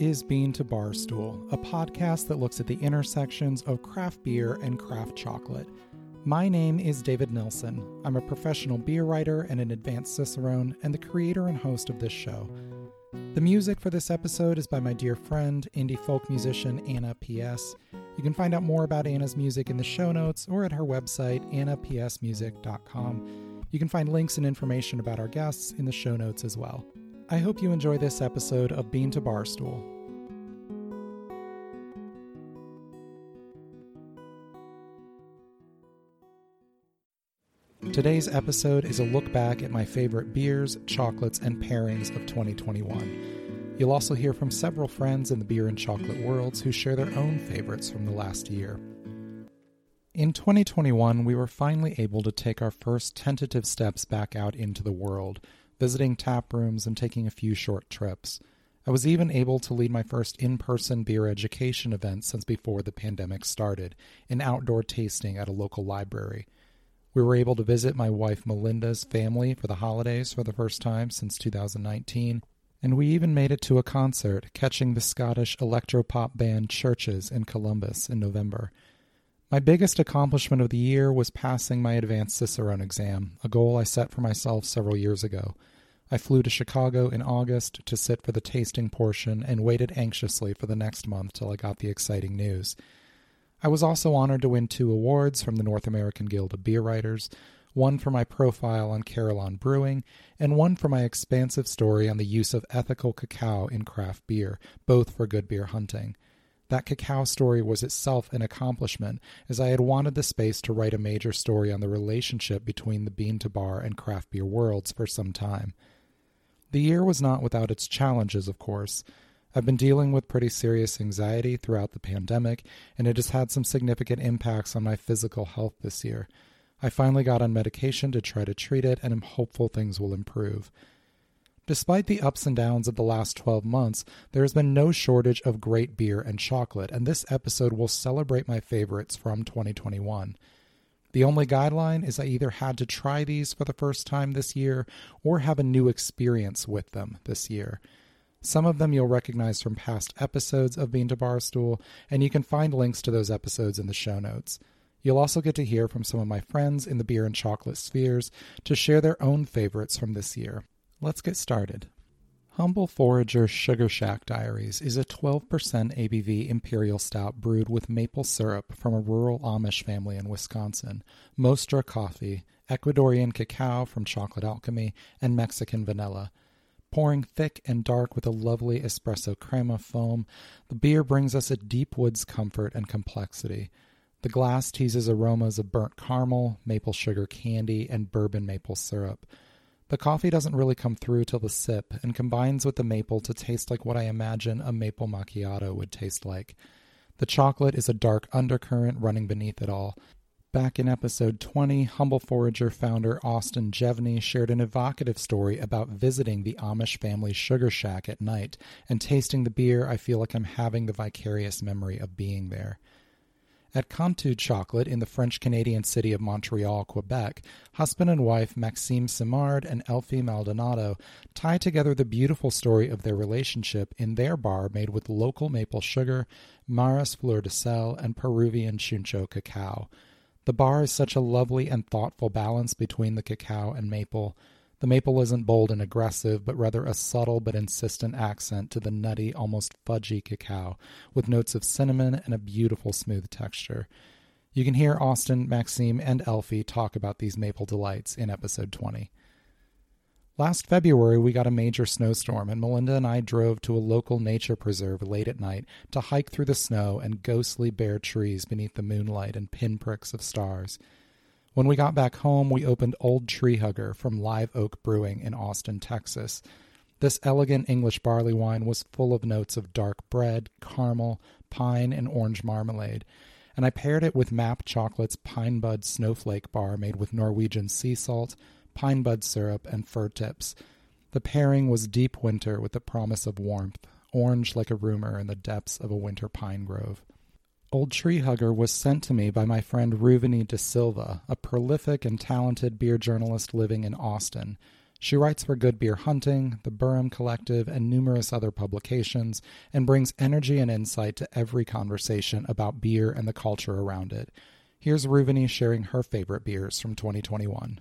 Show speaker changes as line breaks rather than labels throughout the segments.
is Bean to Barstool, a podcast that looks at the intersections of craft beer and craft chocolate. My name is David Nilsson. I'm a professional beer writer and an advanced Cicerone, and the creator and host of this show. The music for this episode is by my dear friend, indie folk musician Anna P.S. You can find out more about Anna's music in the show notes or at her website, annapsmusic.com. You can find links and information about our guests in the show notes as well. I hope you enjoy this episode of Bean to Barstool. Today's episode is a look back at my favorite beers, chocolates, and pairings of 2021. You'll also hear from several friends in the beer and chocolate worlds who share their own favorites from the last year. In 2021, we were finally able to take our first tentative steps back out into the world visiting tap rooms, and taking a few short trips. I was even able to lead my first in person beer education event since before the pandemic started, an outdoor tasting at a local library. We were able to visit my wife Melinda's family for the holidays for the first time since 2019, and we even made it to a concert, catching the Scottish electropop band CHVRCHES in Columbus in November. My biggest accomplishment of the year was passing my advanced Cicerone exam, a goal I set for myself several years ago. I flew to Chicago in August to sit for the tasting portion and waited anxiously for the next month till I got the exciting news. I was also honored to win two awards from the North American Guild of Beer Writers one for my profile on Carillon Brewing, and one for my expansive story on the use of ethical cacao in craft beer, both for Good Beer Hunting. That cacao story was itself an accomplishment, as I had wanted the space to write a major story on the relationship between the bean to bar and craft beer worlds for some time. The year was not without its challenges, of course. I've been dealing with pretty serious anxiety throughout the pandemic, and it has had some significant impacts on my physical health this year. I finally got on medication to try to treat it, and am hopeful things will improve. Despite the ups and downs of the last 12 months, there has been no shortage of great beer and chocolate, and this episode will celebrate my favorites from 2021. The only guideline is I either had to try these for the first time this year or have a new experience with them this year. Some of them you'll recognize from past episodes of Bean to Barstool, and you can find links to those episodes in the show notes. You'll also get to hear from some of my friends in the beer and chocolate spheres to share their own favorites from this year. Let's get started. Humble Forager Sugar Shack Diaries is a 12% ABV imperial stout brewed with maple syrup from a rural Amish family in Wisconsin, Mostra coffee, Ecuadorian cacao from Chocolate Alchemy, and Mexican vanilla. Pouring thick and dark with a lovely espresso crema foam, the beer brings us a deep woods comfort and complexity. The glass teases aromas of burnt caramel, maple sugar candy, and bourbon maple syrup. The coffee doesn't really come through till the sip and combines with the maple to taste like what I imagine a maple macchiato would taste like. The chocolate is a dark undercurrent running beneath it all. Back in episode 20, Humble Forager founder Austin Jevney shared an evocative story about visiting the Amish family sugar shack at night and tasting the beer. I feel like I'm having the vicarious memory of being there. At Qantu Chocolate in the French Canadian city of Montreal, Quebec, husband and wife Maxime Simard and Elfie Maldonado tie together the beautiful story of their relationship in their bar made with local maple sugar, Maras fleur de sel, and Peruvian chuncho cacao. The bar is such a lovely and thoughtful balance between the cacao and maple. The maple isn't bold and aggressive, but rather a subtle but insistent accent to the nutty, almost fudgy cacao, with notes of cinnamon and a beautiful smooth texture. You can hear Austin, Maxime, and Elfie talk about these maple delights in episode 20. Last February, we got a major snowstorm, and Melinda and I drove to a local nature preserve late at night to hike through the snow and ghostly bare trees beneath the moonlight and pinpricks of stars. When we got back home, we opened Old Tree Hugger from Live Oak Brewing in Austin, Texas. This elegant English barley wine was full of notes of dark bread, caramel, pine, and orange marmalade, and I paired it with Map Chocolate's Pine Bud Snowflake bar made with Norwegian sea salt, pine bud syrup, and fir tips. The pairing was deep winter with the promise of warmth, orange like a rumor in the depths of a winter pine grove. Old Tree Hugger was sent to me by my friend Ruvani de Silva, a prolific and talented beer journalist living in Austin. She writes for Good Beer Hunting, the Burum Collective, and numerous other publications, and brings energy and insight to every conversation about beer and the culture around it. Here's Ruvani sharing her favorite beers from 2021.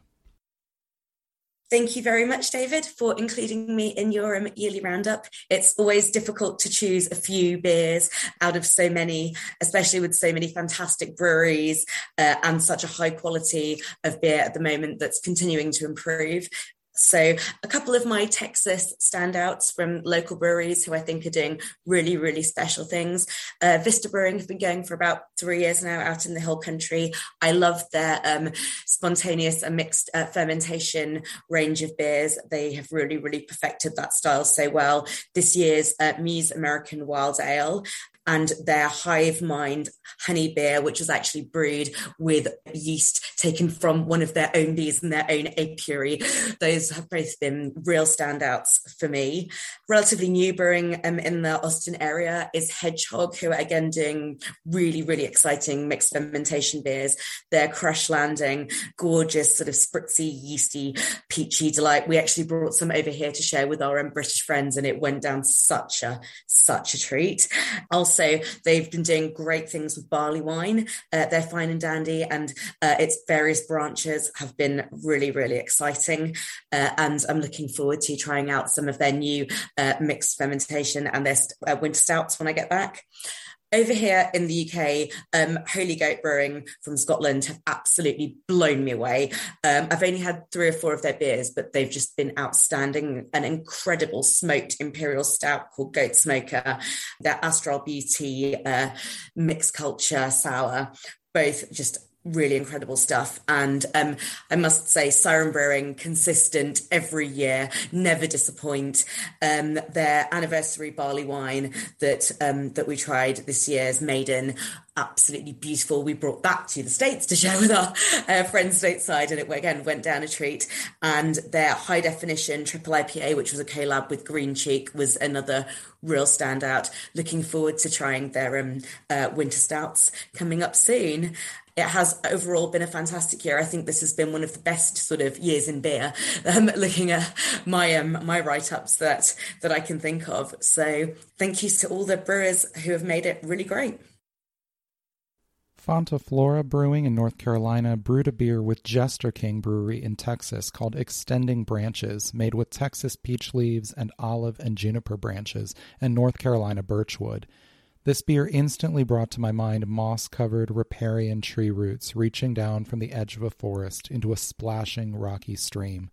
Thank you very much, David, for including me in your um, yearly roundup. It's always difficult to choose a few beers out of so many, especially with so many fantastic breweries uh, and such a high quality of beer at the moment that's continuing to improve. So, a couple of my Texas standouts from local breweries who I think are doing really, really special things. Uh, Vista Brewing have been going for about three years now out in the Hill Country. I love their um, spontaneous and mixed uh, fermentation range of beers. They have really, really perfected that style so well. This year's uh, American Wild Ale and their hive mind honey beer, which was actually brewed with yeast taken from one of their own bees in their own apiary. Those have both been real standouts for me. Relatively new brewing um, in the Austin area is Hedgehog, who are again doing really, really exciting mixed fermentation beers. Their crash landing, gorgeous, sort of spritzy, yeasty, peachy delight. We actually brought some over here to share with our um, British friends, and it went down such a such a treat. Also, they've been doing great things with barley wine. Uh, they're fine and dandy, and uh, its various branches have been really, really exciting. Uh, and I'm looking forward to trying out some of their new uh, mixed fermentation and their uh, winter stouts when I get back over here in the UK, um, Holy Goat Brewing from Scotland have absolutely blown me away. Um, I've only had three or four of their beers, but they've just been outstanding. An incredible smoked imperial stout called Goat Smoker, their Astral Beauty uh, mixed culture sour, both just really incredible stuff. And um, I must say, Siren Brewing, consistent every year, never disappoint. Um, their anniversary barley wine that um, that we tried this year's Maiden, absolutely beautiful. We brought that to the States to share with our uh, friends stateside, and it again went down a treat. And their high definition triple IPA, which was a collab with Green Cheek, was another real standout. Looking forward to trying their um, uh, winter stouts coming up soon it has overall been a fantastic year. I think this has been one of the best sort of years in beer. Um, looking at my um, my write ups that that I can think of. So thank you to all the brewers who have made it really great.
Fonta Flora Brewing in North Carolina brewed a beer with Jester King Brewery in Texas called Extending Branches, made with Texas peach leaves and olive and juniper branches and North Carolina birchwood. This beer instantly brought to my mind moss covered riparian tree roots reaching down from the edge of a forest into a splashing rocky stream.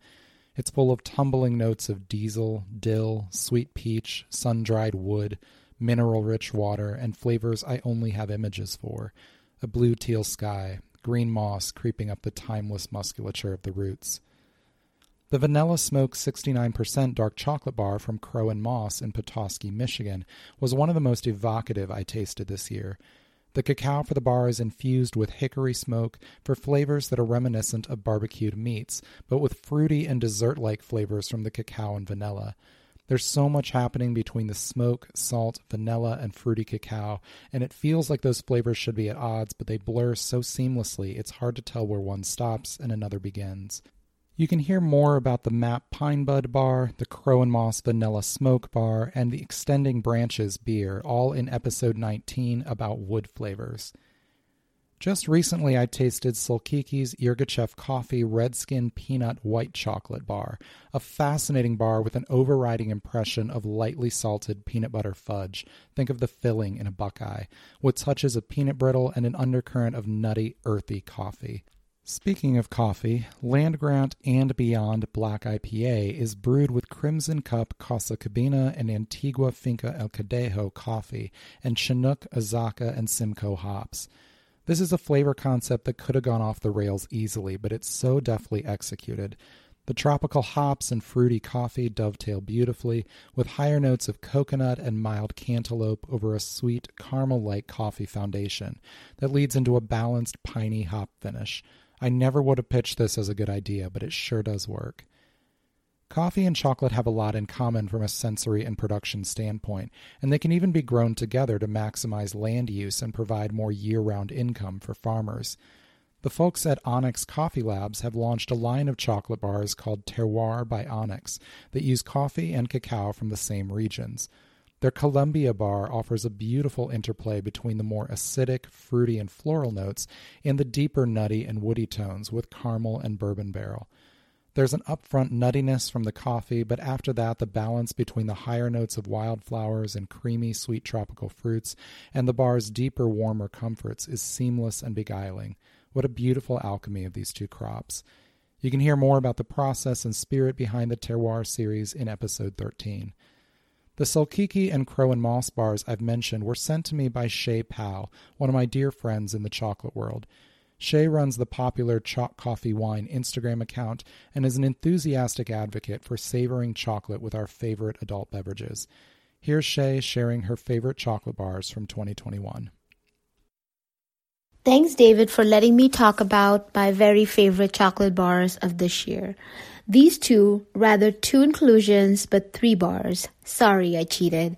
It's full of tumbling notes of diesel, dill, sweet peach, sun dried wood, mineral rich water, and flavors I only have images for a blue teal sky, green moss creeping up the timeless musculature of the roots. The Vanilla Smoke 69% dark chocolate bar from Crow and Moss in Petoskey, Michigan, was one of the most evocative I tasted this year. The cacao for the bar is infused with hickory smoke for flavors that are reminiscent of barbecued meats, but with fruity and dessert like flavors from the cacao and vanilla. There's so much happening between the smoke, salt, vanilla, and fruity cacao, and it feels like those flavors should be at odds, but they blur so seamlessly it's hard to tell where one stops and another begins. You can hear more about the Map Pine Bud Bar, the Crow and Moss Vanilla Smoke Bar, and the Extending Branches beer, all in episode 19 about wood flavors. Just recently, I tasted Solkiki's Yirgacheffe Coffee Redskin Peanut White Chocolate Bar, a fascinating bar with an overriding impression of lightly salted peanut butter fudge. Think of the filling in a buckeye, with touches of peanut brittle and an undercurrent of nutty, earthy coffee. Speaking of coffee, Land Grant and Beyond Black IPA is brewed with Crimson Cup Casa Cabina and Antigua Finca El Cadejo coffee and Chinook, Azacca, and Simcoe hops. This is a flavor concept that could have gone off the rails easily, but it's so deftly executed. The tropical hops and fruity coffee dovetail beautifully, with higher notes of coconut and mild cantaloupe over a sweet caramel like coffee foundation that leads into a balanced piney hop finish. I never would have pitched this as a good idea, but it sure does work. Coffee and chocolate have a lot in common from a sensory and production standpoint, and they can even be grown together to maximize land use and provide more year round income for farmers. The folks at Onyx Coffee Labs have launched a line of chocolate bars called Terroir by Onyx that use coffee and cacao from the same regions. Their Colombia bar offers a beautiful interplay between the more acidic, fruity, and floral notes and the deeper nutty and woody tones with caramel and bourbon barrel. There's an upfront nuttiness from the coffee, but after that, the balance between the higher notes of wildflowers and creamy, sweet tropical fruits and the bar's deeper, warmer comforts is seamless and beguiling. What a beautiful alchemy of these two crops. You can hear more about the process and spirit behind the Terroir series in episode 13. The Solkiki and Crow and Moss bars I've mentioned were sent to me by Shay Powell, one of my dear friends in the chocolate world. Shay runs the popular Chalk Coffee Wine Instagram account and is an enthusiastic advocate for savoring chocolate with our favorite adult beverages. Here's Shay sharing her favorite chocolate bars from 2021.
Thanks, David, for letting me talk about my very favorite chocolate bars of this year. These two, rather two inclusions, but three bars. Sorry, I cheated.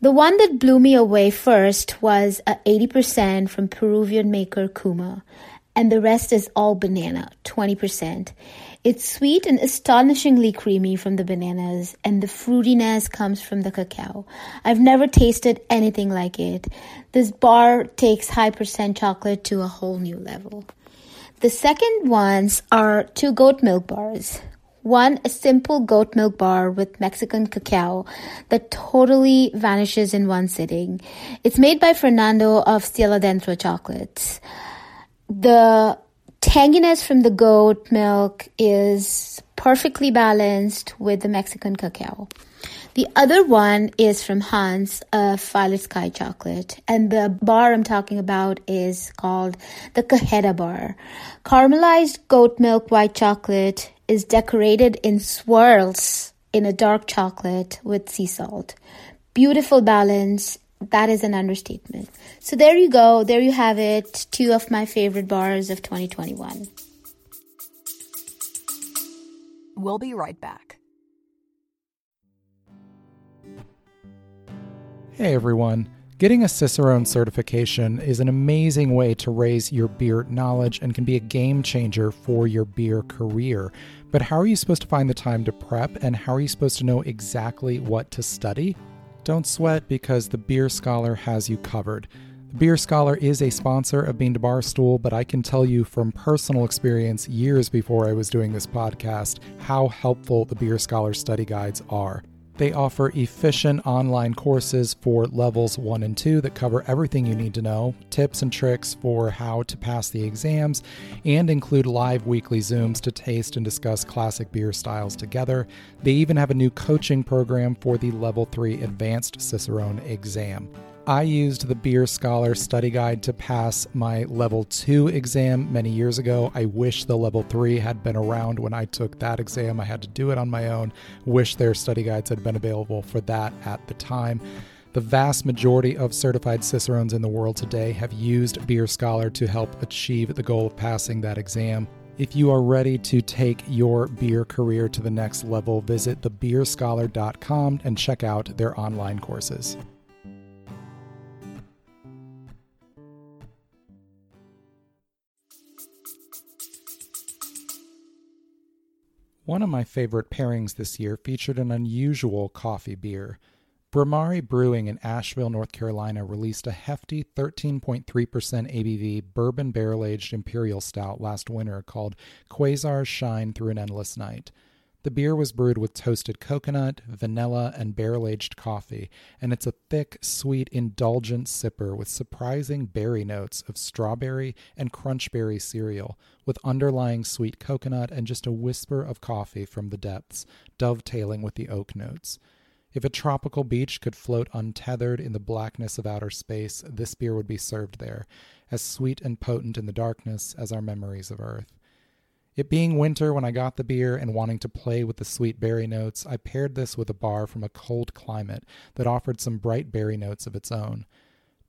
The one that blew me away first was a 80% from Peruvian maker Kuma, and the rest is all banana, 20%. It's sweet and astonishingly creamy from the bananas, and the fruitiness comes from the cacao. I've never tasted anything like it. This bar takes high percent chocolate to a whole new level. The second ones are two goat milk bars. One, a simple goat milk bar with Mexican cacao that totally vanishes in one sitting. It's made by Fernando of Cielo Dentro Chocolates. The tanginess from the goat milk is perfectly balanced with the Mexican cacao. The other one is from Hans of Violet Sky Chocolate. And the bar I'm talking about is called the Cajeta Bar. Caramelized goat milk white chocolate is decorated in swirls in a dark chocolate with sea salt. Beautiful balance. That is an understatement. So there you go. There you have it. Two of my favorite bars of 2021.
We'll be right back.
Hey everyone. Getting a Cicerone certification is an amazing way to raise your beer knowledge and can be a game changer for your beer career. But how are you supposed to find the time to prep and how are you supposed to know exactly what to study? Don't sweat because the Beer Scholar has you covered. The Beer Scholar is a sponsor of Bean to Barstool, but I can tell you from personal experience years before I was doing this podcast how helpful the Beer Scholar study guides are. They offer efficient online courses for levels 1 and 2 that cover everything you need to know, tips and tricks for how to pass the exams, and include live weekly Zooms to taste and discuss classic beer styles together. They even have a new coaching program for the Level 3 Advanced Cicerone exam. I used the Beer Scholar study guide to pass my level 2 exam many years ago. I wish the level 3 had been around when I took that exam. I had to do it on my own. Wish their study guides had been available for that at the time. The vast majority of certified Cicerones in the world today have used Beer Scholar to help achieve the goal of passing that exam. If you are ready to take your beer career to the next level, visit thebeerscholar.com and check out their online courses. One of my favorite pairings this year featured an unusual coffee beer. Bhramari Brewing in Asheville, North Carolina released a hefty 13.3% ABV bourbon barrel aged imperial stout last winter called Quasar Shine Through an Endless Night. The beer was brewed with toasted coconut, vanilla, and barrel aged coffee, and it's a thick, sweet, indulgent sipper with surprising berry notes of strawberry and crunchberry cereal, with underlying sweet coconut and just a whisper of coffee from the depths, dovetailing with the oak notes. If a tropical beach could float untethered in the blackness of outer space, this beer would be served there, as sweet and potent in the darkness as our memories of Earth. It being winter when I got the beer and wanting to play with the sweet berry notes, I paired this with a bar from a cold climate that offered some bright berry notes of its own.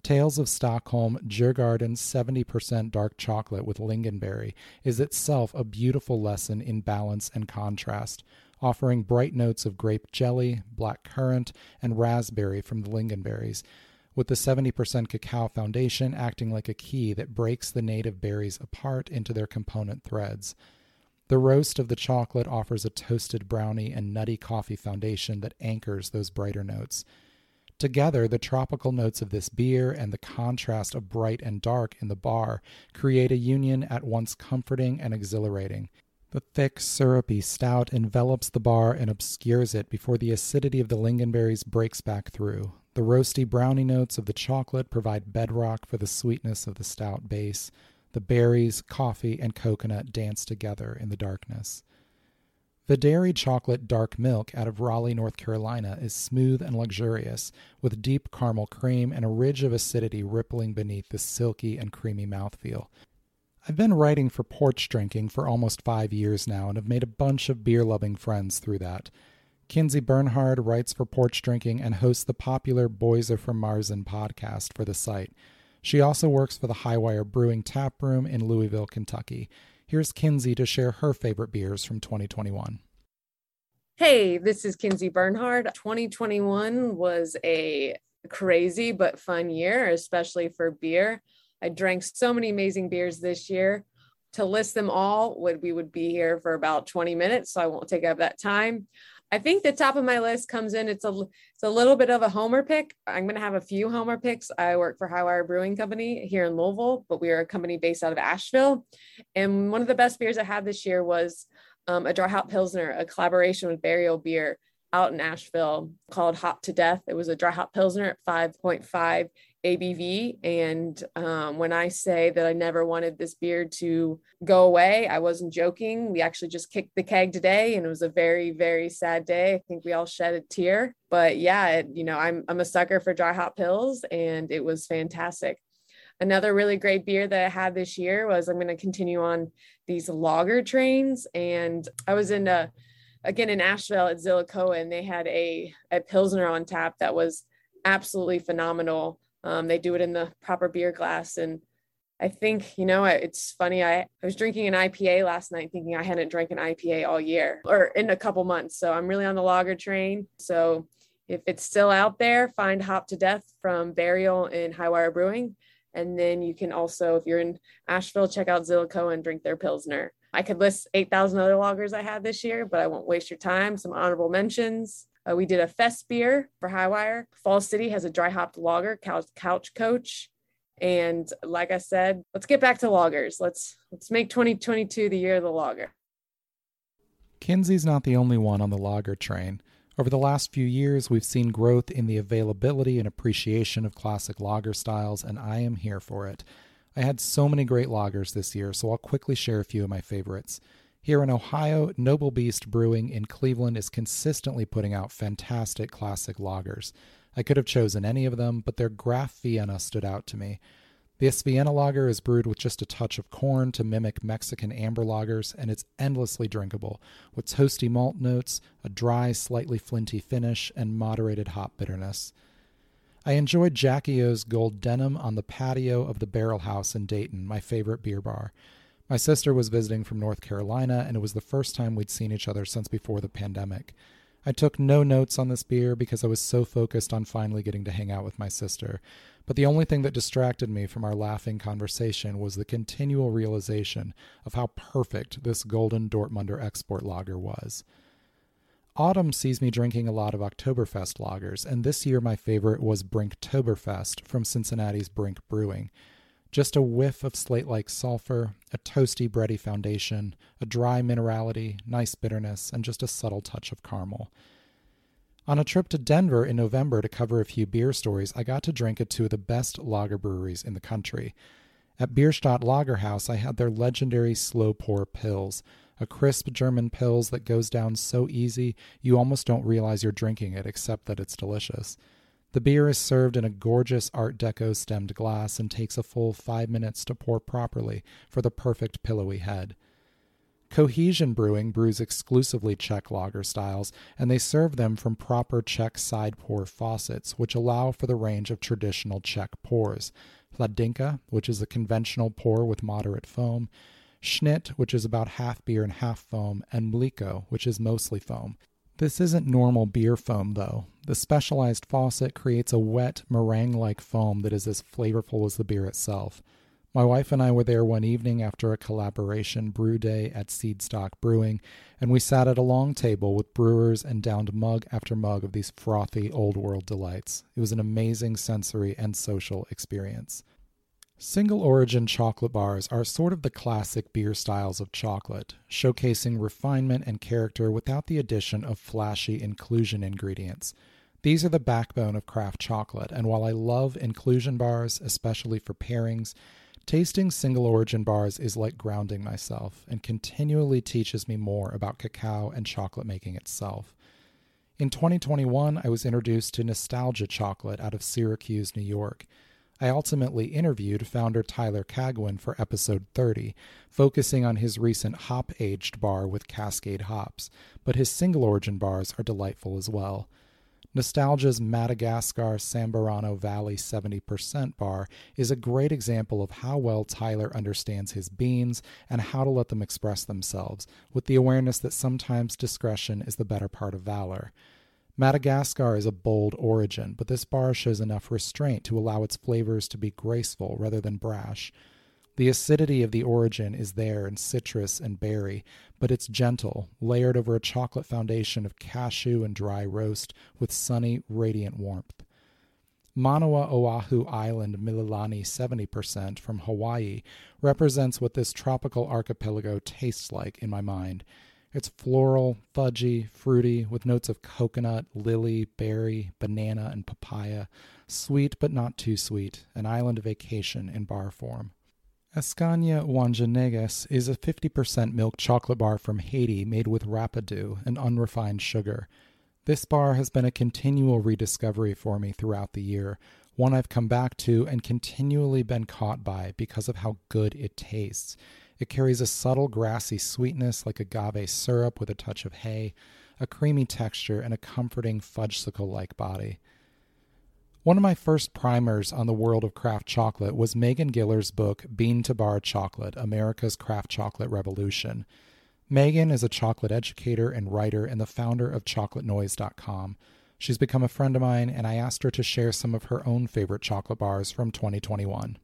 Tales of Stockholm Djurgården's 70% dark chocolate with lingonberry is itself a beautiful lesson in balance and contrast, offering bright notes of grape jelly, black currant, and raspberry from the lingonberries, with the 70% cacao foundation acting like a key that breaks the native berries apart into their component threads. The roast of the chocolate offers a toasted brownie and nutty coffee foundation that anchors those brighter notes. Together, the tropical notes of this beer and the contrast of bright and dark in the bar create a union at once comforting and exhilarating. The thick, syrupy stout envelops the bar and obscures it before the acidity of the lingonberries breaks back through. The roasty brownie notes of the chocolate provide bedrock for the sweetness of the stout base. The berries, coffee, and coconut dance together in the darkness. Videri chocolate dark milk out of Raleigh, North Carolina is smooth and luxurious, with deep caramel cream and a ridge of acidity rippling beneath the silky and creamy mouthfeel. I've been writing for porch drinking for almost five years now and have made a bunch of beer loving friends through that. Kinsey Bernhard writes for Porch Drinking and hosts the popular Boys Are From Marzen podcast for the site. She also works for the Hi-Wire Brewing Tap Room in Louisville, Kentucky. Here's Kinsey to share her favorite beers from 2021.
Hey, this is Kinsey Bernhard. 2021 was a crazy but fun year, especially for beer. I drank so many amazing beers this year. To list them all, would we would be here for about 20 minutes, so I won't take up that time. I think the top of my list comes in. It's a it's a little bit of a homer pick. I'm going to have a few homer picks. I work for Hi-Wire Brewing Company here in Louisville, but we are a company based out of Asheville. And one of the best beers I had this year was um, a dry hop pilsner, a collaboration with Burial Beer out in Asheville called Hop to Death. It was a dry hop pilsner at 5.5 ABV. And um, when I say that I never wanted this beer to go away, I wasn't joking. We actually just kicked the keg today, and it was a very, very sad day. I think we all shed a tear. But yeah, it, you know, I'm I'm a sucker for dry hop pills, and it was fantastic. Another really great beer that I had this year was I'm going to continue on these lager trains, and I was in a again in Asheville at Zillicoa, and they had a a pilsner on tap that was absolutely phenomenal um, they do it in the proper beer glass. And I think, you know, it's funny. I, I was drinking an IPA last night thinking I hadn't drank an IPA all year or in a couple months. So I'm really on the lager train. So if it's still out there, find Hop to Death from Burial in Hi-Wire Brewing. And then you can also, if you're in Asheville, check out Zillicoa and drink their Pilsner. I could list 8,000 other lagers I had this year, but I won't waste your time. Some honorable mentions. Uh, we did a fest beer for Hi-Wire. Fall City has a dry hopped lager, couch, couch coach. And like I said, let's get back to lagers. Let's let's make 2022 the year of the lager.
Kinsey's not the only one on the lager train. Over the last few years, we've seen growth in the availability and appreciation of classic lager styles, and I am here for it. I had so many great lagers this year, so I'll quickly share a few of my favorites. Here in Ohio, Noble Beast Brewing in Cleveland is consistently putting out fantastic classic lagers. I could have chosen any of them, but their Graf Vienna stood out to me. This Vienna lager is brewed with just a touch of corn to mimic Mexican amber lagers, and it's endlessly drinkable, with toasty malt notes, a dry, slightly flinty finish, and moderated hop bitterness. I enjoyed Jackie O's Gold Denim on the patio of the Barrel House in Dayton, my favorite beer bar. My sister was visiting from North Carolina, and it was the first time we'd seen each other since before the pandemic. I took no notes on this beer because I was so focused on finally getting to hang out with my sister. But the only thing that distracted me from our laughing conversation was the continual realization of how perfect this golden Dortmunder export lager was. Autumn sees me drinking a lot of Oktoberfest lagers, and this year my favorite was Brinktoberfest from Cincinnati's Brink Brewing. Just a whiff of slate like sulfur, a toasty, bready foundation, a dry minerality, nice bitterness, and just a subtle touch of caramel. On a trip to Denver in November to cover a few beer stories, I got to drink at two of the best lager breweries in the country. At Bierstadt Lagerhaus, I had their legendary slow pour Pils, a crisp German Pils that goes down so easy you almost don't realize you're drinking it except that it's delicious. The beer is served in a gorgeous Art Deco stemmed glass and takes a full five minutes to pour properly for the perfect pillowy head. Cohesion Brewing brews exclusively Czech lager styles, and they serve them from proper Czech side pour faucets, which allow for the range of traditional Czech pours. Hladinka, which is a conventional pour with moderate foam, Schnitt, which is about half beer and half foam, and Mliko, which is mostly foam. This isn't normal beer foam, though. The specialized faucet creates a wet, meringue like foam that is as flavorful as the beer itself. My wife and I were there one evening after a collaboration brew day at Seedstock Brewing, and we sat at a long table with brewers and downed mug after mug of these frothy old world delights. It was an amazing sensory and social experience. Single origin chocolate bars are sort of the classic beer styles of chocolate, showcasing refinement and character without the addition of flashy inclusion ingredients. These are the backbone of craft chocolate, and while I love inclusion bars, especially for pairings, Tasting single origin bars is like grounding myself and continually teaches me more about cacao and chocolate making itself. In 2021, I was introduced to Nostalgia Chocolate out of Syracuse, New York. I ultimately interviewed founder Tyler Cagwin for episode 30, focusing on his recent hop aged bar with Cascade hops, but his single origin bars are delightful as well. Nostalgia's Madagascar Sambirano Valley 70% bar is a great example of how well Tyler understands his beans and how to let them express themselves, with the awareness that sometimes discretion is the better part of valor. Madagascar is a bold origin, but this bar shows enough restraint to allow its flavors to be graceful rather than brash. The acidity of the origin is there in citrus and berry, but it's gentle, layered over a chocolate foundation of cashew and dry roast with sunny, radiant warmth. Manoa Oahu Island Mililani 70% from Hawaii represents what this tropical archipelago tastes like in my mind. It's floral, fudgy, fruity, with notes of coconut, lily, berry, banana, and papaya. Sweet but not too sweet, an island vacation in bar form. Escania Wanjanegas is a 50% milk chocolate bar from Haiti made with rapadou, an unrefined sugar. This bar has been a continual rediscovery for me throughout the year, one I've come back to and continually been caught by because of how good it tastes. It carries a subtle grassy sweetness like agave syrup with a touch of hay, a creamy texture, and a comforting fudgesicle like body. One of my first primers on the world of craft chocolate was Megan Giller's book, Bean to Bar Chocolate America's Craft Chocolate Revolution. Megan is a chocolate educator and writer and the founder of ChocolateNoise.com. She's become a friend of mine, and I asked her to share some of her own favorite chocolate bars from 2021.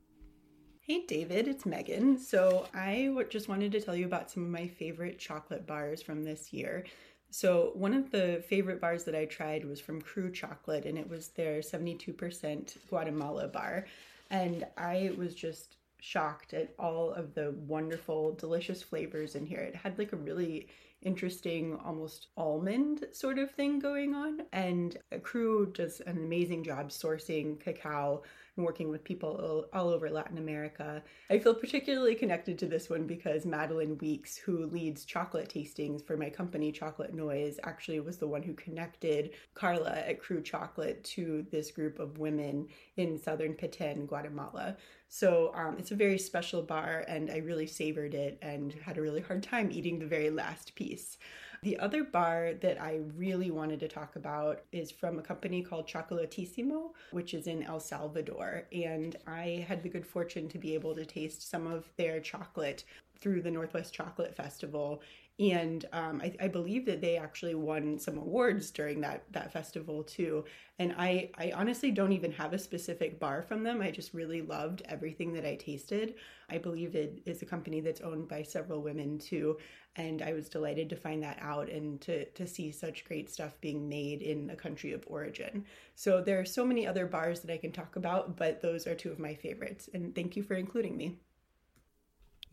Hey David, it's Megan. So I just wanted to tell you about some of my favorite chocolate bars from this year. So, one of the favorite bars that I tried was from Crew Chocolate, and it was their 72% Guatemala bar. And I was just shocked at all of the wonderful, delicious flavors in here. It had like a really interesting, almost almond sort of thing going on. And Crew does an amazing job sourcing cacao and working with people all, over Latin America. I feel particularly connected to this one because Madeline Weeks, who leads chocolate tastings for my company, Chocolate Noise, actually was the one who connected Carla at Crew Chocolate to this group of women in southern Petén, Guatemala. So um, it's a very special bar, and I really savored it and had a really hard time eating the very last piece. The other bar that I really wanted to talk about is from a company called Chocolatissimo, which is in El Salvador. And I had the good fortune to be able to taste some of their chocolate through the Northwest Chocolate Festival and um, I, I, believe that they actually won some awards during that that festival too. And I I honestly don't even have a specific bar from them. I just really loved everything that I tasted. I believe it is a company that's owned by several women too, and I was delighted to find that out and to to see such great stuff being made in a country of origin. So there are so many other bars that I can talk about, but those are two of my favorites. And thank you for including me.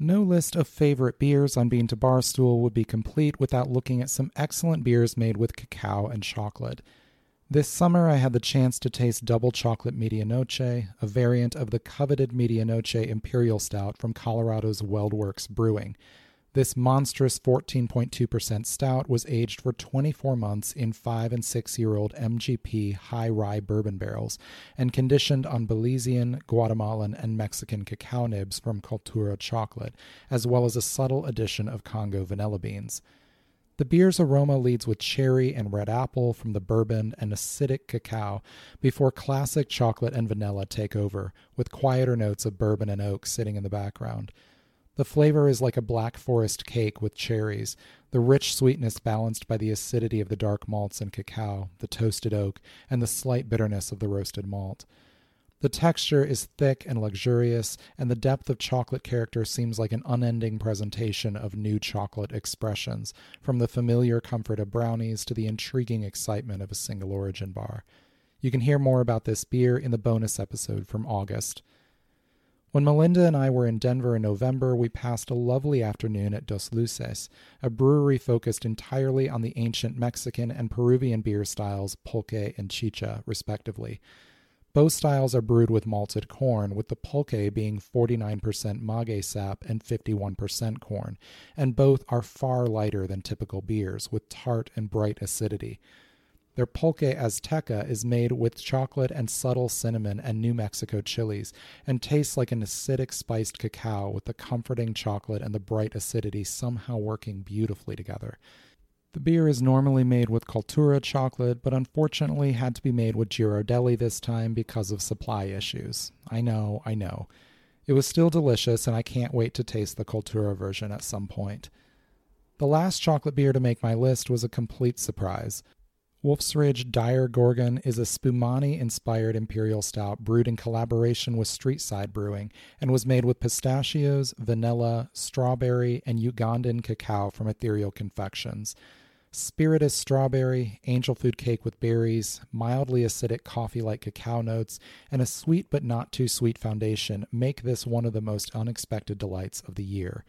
No list of favorite beers on Bean to Barstool would be complete without looking at some excellent beers made with cacao and chocolate. This summer, I had the chance to taste Double Chocolate Medianoche, a variant of the coveted Medianoche Imperial Stout from Colorado's WeldWerks Brewing. This monstrous 14.2% stout was aged for 24 months in 5 and 6 year old MGP high rye bourbon barrels and conditioned on Belizean, Guatemalan, and Mexican cacao nibs from Cultura chocolate, as well as a subtle addition of Congo vanilla beans. The beer's aroma leads with cherry and red apple from the bourbon and acidic cacao before classic chocolate and vanilla take over, with quieter notes of bourbon and oak sitting in the background. The flavor is like a black forest cake with cherries, the rich sweetness balanced by the acidity of the dark malts and cacao, the toasted oak, and the slight bitterness of the roasted malt. The texture is thick and luxurious, and the depth of chocolate character seems like an unending presentation of new chocolate expressions, from the familiar comfort of brownies to the intriguing excitement of a single origin bar. You can hear more about this beer in the bonus episode from August. When Melinda and I were in Denver in November, we passed a lovely afternoon at Dos Luces, a brewery focused entirely on the ancient Mexican and Peruvian beer styles pulque and chicha, respectively. Both styles are brewed with malted corn, with the pulque being 49% maguey sap and 51% corn, and both are far lighter than typical beers, with tart and bright acidity. Their pulque azteca is made with chocolate and subtle cinnamon and New Mexico chilies and tastes like an acidic spiced cacao with the comforting chocolate and the bright acidity somehow working beautifully together. The beer is normally made with Cultura chocolate, but unfortunately had to be made with Ghirardelli this time because of supply issues. I know, I know. It was still delicious, and I can't wait to taste the Cultura version at some point. The last chocolate beer to make my list was a complete surprise. Wolf's Ridge Dire Gorgon is a Spumoni inspired imperial stout brewed in collaboration with Streetside Brewing and was made with pistachios, vanilla, strawberry, and Ugandan cacao from Ethereal Confections. Spiritus strawberry, angel food cake with berries, mildly acidic coffee like cacao notes, and a sweet but not too sweet foundation make this one of the most unexpected delights of the year.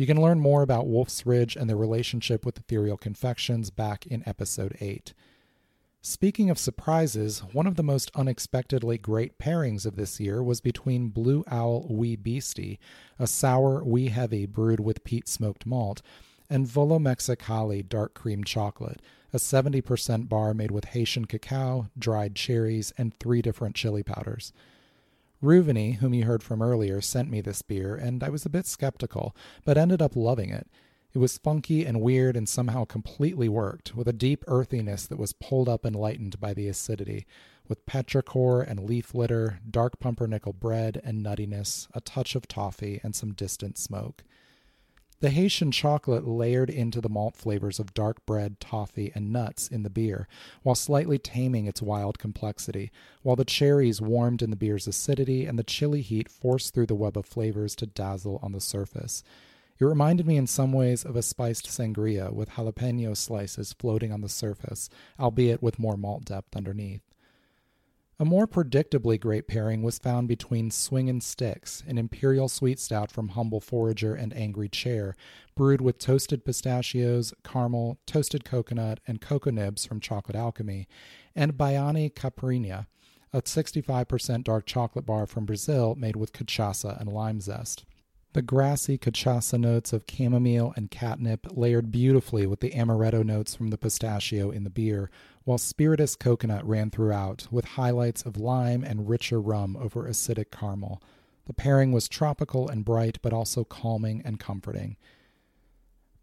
You can learn more about Wolf's Ridge and their relationship with Ethereal Confections back in episode 8. Speaking of surprises, one of the most unexpectedly great pairings of this year was between Blue Owl Wee Beastie, a sour wee heavy brewed with peat smoked malt, and Volo Mexicali dark cream chocolate, a 70% bar made with Haitian cacao, dried cherries, and three different chili powders. Ruvani, whom you heard from earlier, sent me this beer, and I was a bit skeptical, but ended up loving it. It was funky and weird and somehow completely worked, with a deep earthiness that was pulled up and lightened by the acidity, with petrichor and leaf litter, dark pumpernickel bread and nuttiness, a touch of toffee, and some distant smoke. The Haitian chocolate layered into the malt flavors of dark bread, toffee, and nuts in the beer, while slightly taming its wild complexity, while the cherries warmed in the beer's acidity and the chili heat forced through the web of flavors to dazzle on the surface. It reminded me in some ways of a spiced sangria with jalapeno slices floating on the surface, albeit with more malt depth underneath. A more predictably great pairing was found between Swingin' Sticks, an imperial sweet stout from Humble Forager and Angry Chair, brewed with toasted pistachios, caramel, toasted coconut, and cocoa nibs from Chocolate Alchemy, and Baiane Caipirinha, a 65% dark chocolate bar from Brazil made with cachaça and lime zest. The grassy cachaça notes of chamomile and catnip layered beautifully with the amaretto notes from the pistachio in the beer, while spiritus coconut ran throughout, with highlights of lime and richer rum over acidic caramel. The pairing was tropical and bright, but also calming and comforting.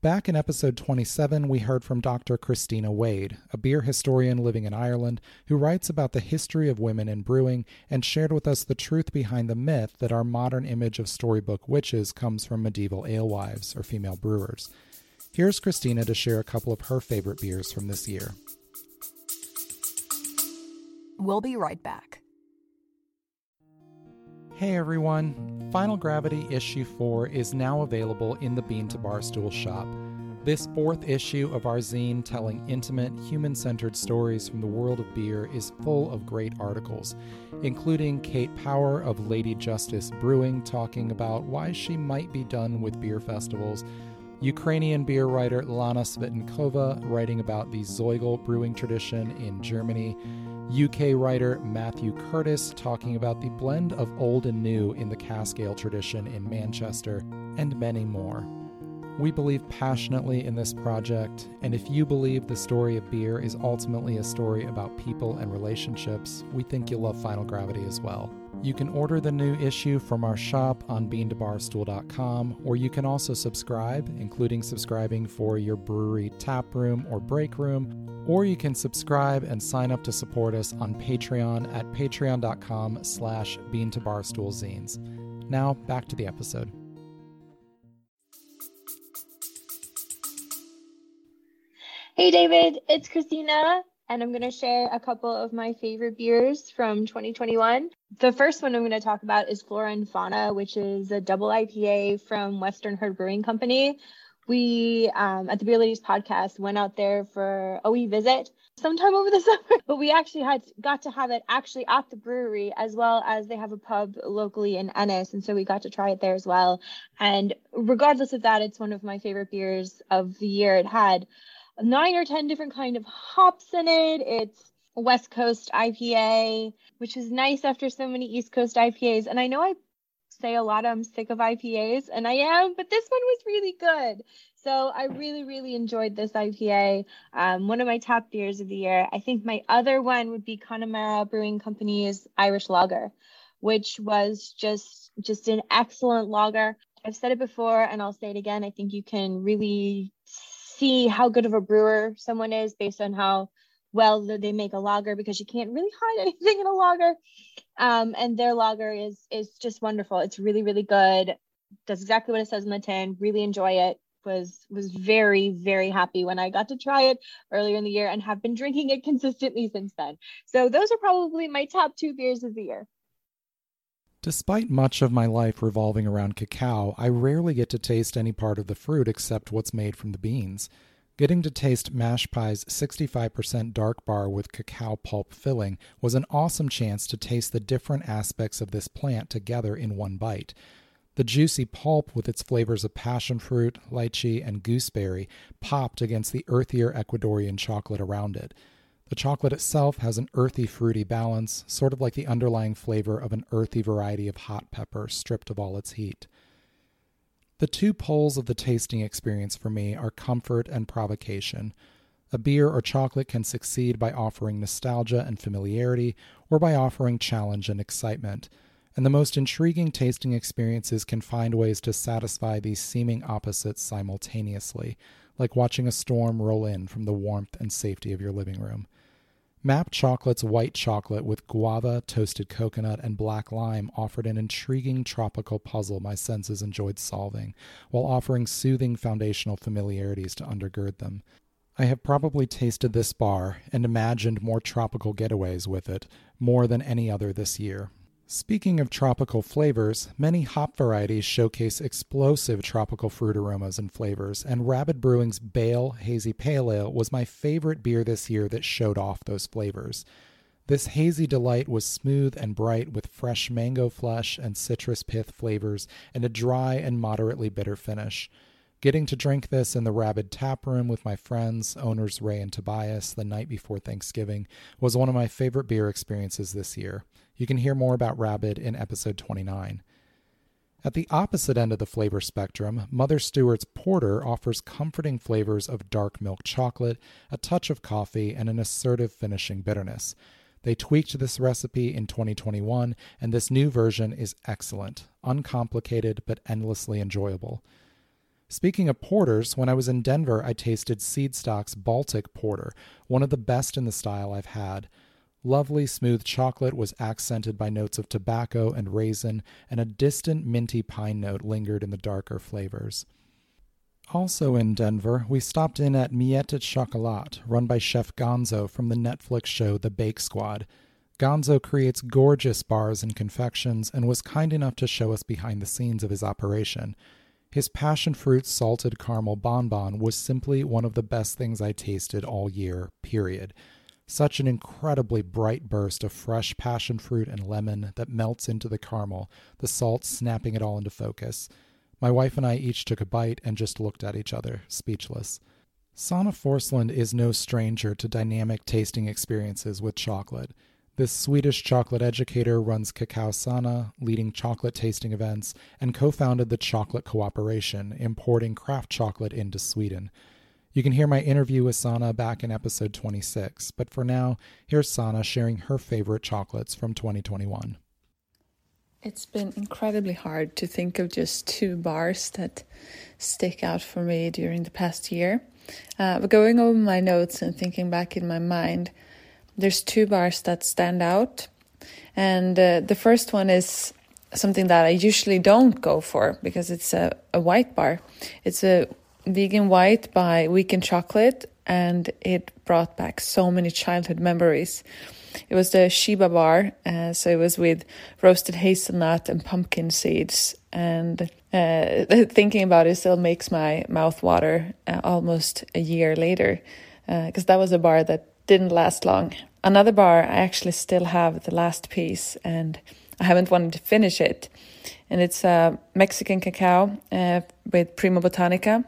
Back in episode 27, we heard from Dr. Christina Wade, a beer historian living in Ireland who writes about the history of women in brewing and shared with us the truth behind the myth that our modern image of storybook witches comes from medieval alewives or female brewers. Here's Christina to share a couple of her favorite beers from this year.
We'll be right back.
Hey everyone! Final Gravity Issue 4 is now available in the Bean to Barstool shop. This fourth issue of our zine telling intimate, human centered stories from the world of beer is full of great articles, including Kate Power of Lady Justice Brewing talking about why she might be done with beer festivals, Ukrainian beer writer Lana Svitankova writing about the Zoigl brewing tradition in Germany, UK writer Matthew Curtis talking about the blend of old and new in the cask ale tradition in Manchester, and many more. We believe passionately in this project, and if you believe the story of beer is ultimately a story about people and relationships, we think you'll love Final Gravity as well. You can order the new issue from our shop on beantobarstool.com, or you can also subscribe, including subscribing for your brewery tap room or break room, or you can subscribe and sign up to support us on Patreon at patreon.com slash beantobarstoolzines. Now, back to the episode.
Hey, David, it's Christina, and I'm going to share a couple of my favorite beers from 2021. The first one I'm going to talk about is Flora and Fauna, which is a double IPA from Western Herd Brewing Company. We, um, at the Beer Ladies podcast, went out there for a wee visit sometime over the summer, but we actually had got to have it actually at the brewery as well as they have a pub locally in Ennis. And so we got to try it there as well. And regardless of that, it's one of my favorite beers of the year. It had nine or 10 different kind of hops in it. It's West Coast IPA, which is nice after so many East Coast IPAs. And I know I say a lot I'm sick of IPAs, and I am, but this one was really good. So I really, really enjoyed this IPA. Um, one of my top beers of the year. I think my other one would be Connemara Brewing Company's Irish Lager, which was just just an excellent lager. I've said it before, and I'll say it again. I think you can really see how good of a brewer someone is based on how well they make a lager because you can't really hide anything in a lager. Um, and their lager is is just wonderful. It's really really good. Does exactly what it says in the tin. Really enjoy it. Was was very very happy when I got to try it earlier in the year and have been drinking it consistently since then. So those are probably my top two beers of the year.
Despite much of my life revolving around cacao, I rarely get to taste any part of the fruit except what's made from the beans. Getting to taste Mashpi's 65% dark bar with cacao pulp filling was an awesome chance to taste the different aspects of this plant together in one bite. The juicy pulp, with its flavors of passion fruit, lychee, and gooseberry, popped against the earthier Ecuadorian chocolate around it. The chocolate itself has an earthy fruity balance, sort of like the underlying flavor of an earthy variety of hot pepper stripped of all its heat. The two poles of the tasting experience for me are comfort and provocation. A beer or chocolate can succeed by offering nostalgia and familiarity, or by offering challenge and excitement. And the most intriguing tasting experiences can find ways to satisfy these seeming opposites simultaneously, like watching a storm roll in from the warmth and safety of your living room. Map Chocolate's white chocolate with guava, toasted coconut, and black lime offered an intriguing tropical puzzle my senses enjoyed solving, while offering soothing foundational familiarities to undergird them. I have probably tasted this bar and imagined more tropical getaways with it, more than any other this year. Speaking of tropical flavors, many hop varieties showcase explosive tropical fruit aromas and flavors, and Rabid Brewing's Bale Hazy Pale Ale was my favorite beer this year that showed off those flavors. This hazy delight was smooth and bright with fresh mango flesh and citrus pith flavors and a dry and moderately bitter finish. Getting to drink this in the Rabid tap room with my friends, owners Ray and Tobias, the night before Thanksgiving was one of my favorite beer experiences this year. You can hear more about Rabid in episode 29. At the opposite end of the flavor spectrum, Mother Stewart's Porter offers comforting flavors of dark milk chocolate, a touch of coffee, and an assertive finishing bitterness. They tweaked this recipe in 2021, and this new version is excellent, uncomplicated, but endlessly enjoyable. Speaking of porters, when I was in Denver, I tasted Seedstock's Baltic Porter, one of the best in the style I've had. Lovely smooth chocolate was accented by notes of tobacco and raisin, and a distant minty pine note lingered in the darker flavors. Also in Denver, we stopped in at Miette Chocolat, run by Chef Gonzo from the Netflix show The Bake Squad. Gonzo creates gorgeous bars and confections and was kind enough to show us behind the scenes of his operation. His passion fruit salted caramel bonbon was simply one of the best things I tasted all year, period. Such an incredibly bright burst of fresh passion fruit and lemon that melts into the caramel, the salt snapping it all into focus. My wife and I each took a bite and just looked at each other, speechless. Sanna Forslund is no stranger to dynamic tasting experiences with chocolate. This Swedish chocolate educator runs Cacao Sanna, leading chocolate tasting events, and co founded the Chocolate Cooperation, importing craft chocolate into Sweden. You can hear my interview with Sanna back in episode 26, but for now, here's Sanna sharing her favorite chocolates from 2021.
It's been incredibly hard to think of just two bars that stick out for me during the past year. Uh, but going over my notes and thinking back in my mind, there's two bars that stand out. And uh, the first one is something that I usually don't go for because it's a, a white bar. It's a vegan white by Weekend Chocolate, and it brought back so many childhood memories. It was the Sheba bar, uh, so it was with roasted hazelnut and pumpkin seeds. And uh, thinking about it still makes my mouth water uh, almost a year later, because uh, that was a bar that didn't last long. Another bar, I actually still have the last piece, and I haven't wanted to finish it. And it's a Mexican cacao uh, with Primo Botanica.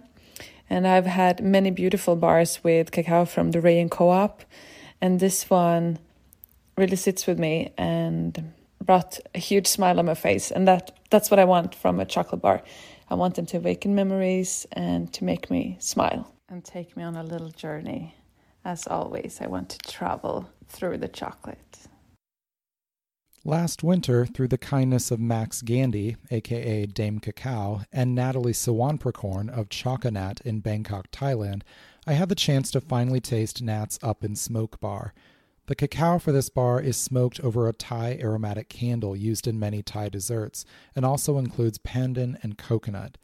And I've had many beautiful bars with cacao from the Rayon Co-op, and this one really sits with me and brought a huge smile on my face. And that that's what I want from a chocolate bar. I want them to awaken memories and to make me smile and take me on a little journey. As always, I want to travel through the chocolate.
Last winter, through the kindness of Max Gandhi, aka Dame Cacao, and Natalie Sawanprakorn of Choconat in Bangkok, Thailand, I had the chance to finally taste Nat's Up in Smoke bar. The cacao for this bar is smoked over a Thai aromatic candle used in many Thai desserts, and also includes pandan and coconut.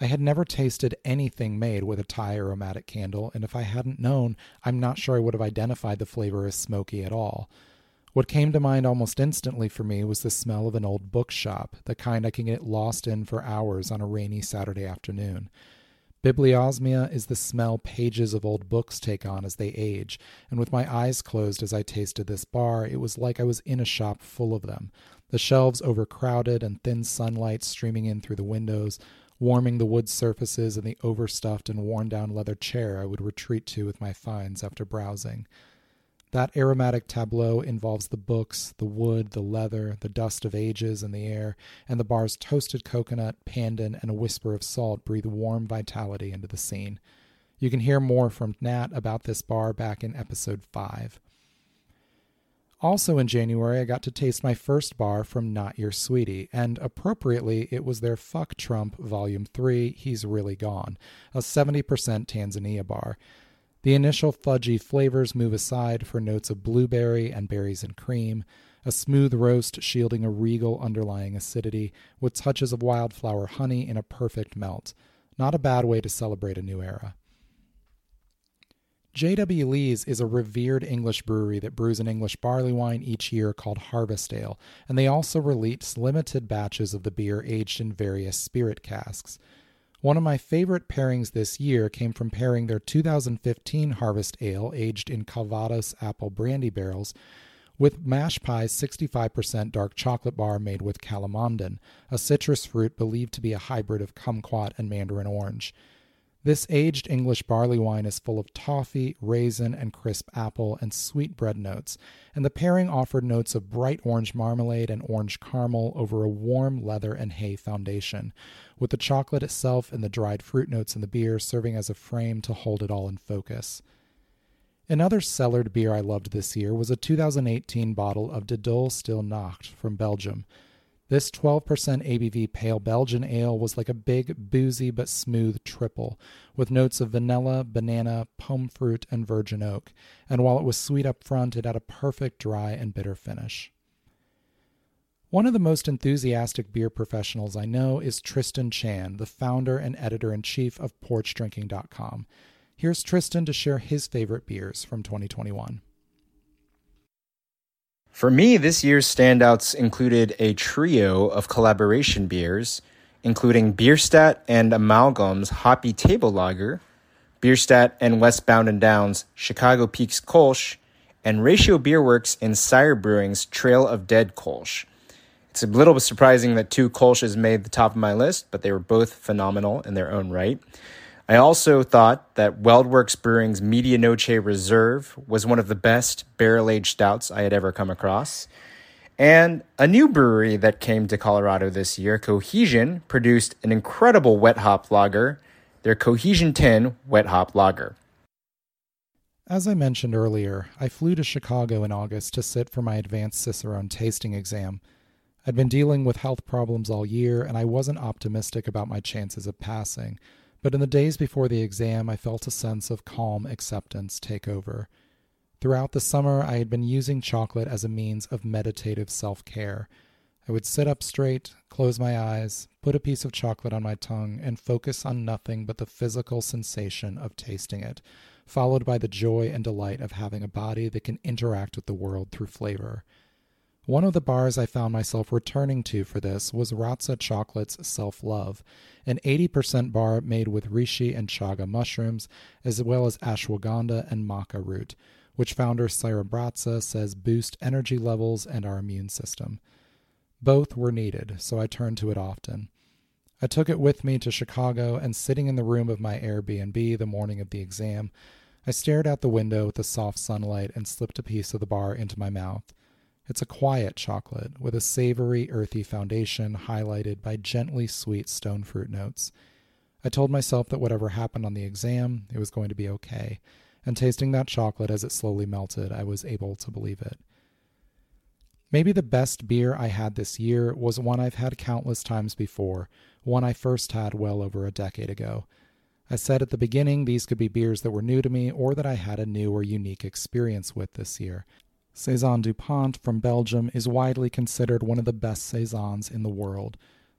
I had never tasted anything made with a Thai aromatic candle, and if I hadn't known, I'm not sure I would have identified the flavor as smoky at all. What came to mind almost instantly for me was the smell of an old bookshop, the kind I can get lost in for hours on a rainy Saturday afternoon. Bibliosmia is the smell pages of old books take on as they age, and with my eyes closed as I tasted this bar, it was like I was in a shop full of them. The shelves overcrowded and thin sunlight streaming in through the windows, warming the wood surfaces and the overstuffed and worn down leather chair I would retreat to with my finds after browsing. That aromatic tableau involves the books, the wood, the leather, the dust of ages in the air, and the bar's toasted coconut, pandan, and a whisper of salt breathe warm vitality into the scene. You can hear more from Nat about this bar back in episode 5. Also in January, I got to taste my first bar from Not Your Sweetie, and appropriately, it was their Fuck Trump Volume 3, He's Really Gone, a 70% Tanzania bar. The initial fudgy flavors move aside for notes of blueberry and berries and cream, a smooth roast shielding a regal underlying acidity, with touches of wildflower honey in a perfect melt. Not a bad way to celebrate a new era. J.W. Lees is a revered English brewery that brews an English barley wine each year called Harvest Ale, and they also release limited batches of the beer aged in various spirit casks. One of my favorite pairings this year came from pairing their 2015 Harvest Ale, aged in Calvados apple brandy barrels, with Mashpi's 65% dark chocolate bar made with calamondin, a citrus fruit believed to be a hybrid of kumquat and mandarin orange. This aged English barley wine is full of toffee, raisin, and crisp apple and sweet bread notes, and the pairing offered notes of bright orange marmalade and orange caramel over a warm leather and hay foundation, with the chocolate itself and the dried fruit notes in the beer serving as a frame to hold it all in focus. Another cellared beer I loved this year was a 2018 bottle of De Dolle Stille Nacht from Belgium. This 12% ABV pale Belgian ale was like a big, boozy but smooth triple, with notes of vanilla, banana, pomme fruit, and virgin oak, and while it was sweet up front, it had a perfect dry and bitter finish. One of the most enthusiastic beer professionals I know is Tristan Chan, the founder and editor in chief of PorchDrinking.com. Here's Tristan to share his favorite beers from 2021.
For me, this year's standouts included a trio of collaboration beers, including Bierstadt and Amalgam's Hoppy Table Lager, Bierstadt and Westbound and Downs Chicago Peaks Kolsch, and Ratio Beerworks and Sire Brewing's Trail of Dead Kolsch. It's a little surprising that two Kolsches made the top of my list, but they were both phenomenal in their own right. I also thought that WeldWerks Brewing's Medianoche Reserve was one of the best barrel aged stouts I had ever come across. And a new brewery that came to Colorado this year, Cohesion, produced an incredible wet hop lager, their Cohesion 10 wet hop lager.
As I mentioned earlier, I flew to Chicago in August to sit for my advanced Cicerone tasting exam. I'd been dealing with health problems all year, and I wasn't optimistic about my chances of passing. But in the days before the exam, I felt a sense of calm acceptance take over. Throughout the summer, I had been using chocolate as a means of meditative self care. I would sit up straight, close my eyes, put a piece of chocolate on my tongue, and focus on nothing but the physical sensation of tasting it, followed by the joy and delight of having a body that can interact with the world through flavor. One of the bars I found myself returning to for this was Ratza Chocolate's Self Love, an 80% bar made with reishi and chaga mushrooms, as well as ashwagandha and maca root, which founder Sarah Bratza says boost energy levels and our immune system. Both were needed, so I turned to it often. I took it with me to Chicago, and sitting in the room of my Airbnb the morning of the exam, I stared out the window at the soft sunlight and slipped a piece of the bar into my mouth. It's a quiet chocolate with a savory, earthy foundation highlighted by gently sweet stone fruit notes. I told myself that whatever happened on the exam, it was going to be okay, and tasting that chocolate as it slowly melted, I was able to believe it. Maybe the best beer I had this year was one I've had countless times before, one I first had well over a decade ago. I said at the beginning these could be beers that were new to me or that I had a new or unique experience with this year. Saison DuPont from Belgium is widely considered one of the best Saisons in the world.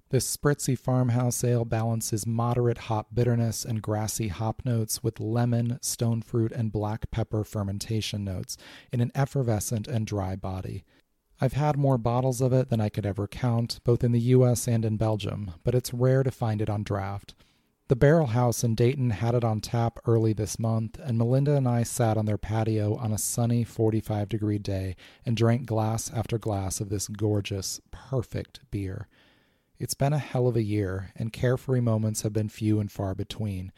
This spritzy farmhouse ale balances moderate hop bitterness and grassy hop notes with lemon, stone fruit, and black pepper fermentation notes in an effervescent and dry body. I've had more bottles of it than I could ever count, both in the US and in Belgium, but it's rare to find it on draft. The Barrel House in Dayton had it on tap early this month, and Melinda and I sat on their patio on a sunny 45 degree day and drank glass after glass of this gorgeous, perfect beer. It's been a hell of a year, and carefree moments have been few and far between.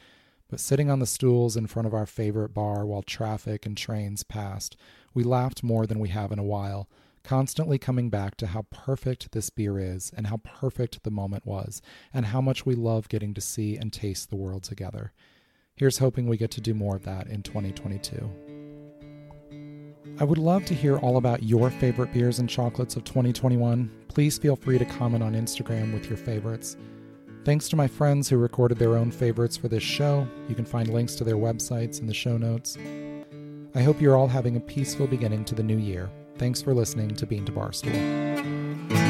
But sitting on the stools in front of our favorite bar while traffic and trains passed, we laughed more than we have in a while constantly coming back to how perfect this beer is and how perfect the moment was, and how much we love getting to see and taste the world together. Here's hoping we get to do more of that in 2022. I would love to hear all about your favorite beers and chocolates of 2021. Please feel free to comment on Instagram with your favorites. Thanks to my friends who recorded their own favorites for this show. You can find links to their websites in the show notes. I hope you're all having a peaceful beginning to the new year. Thanks for listening to Bean to Barstool.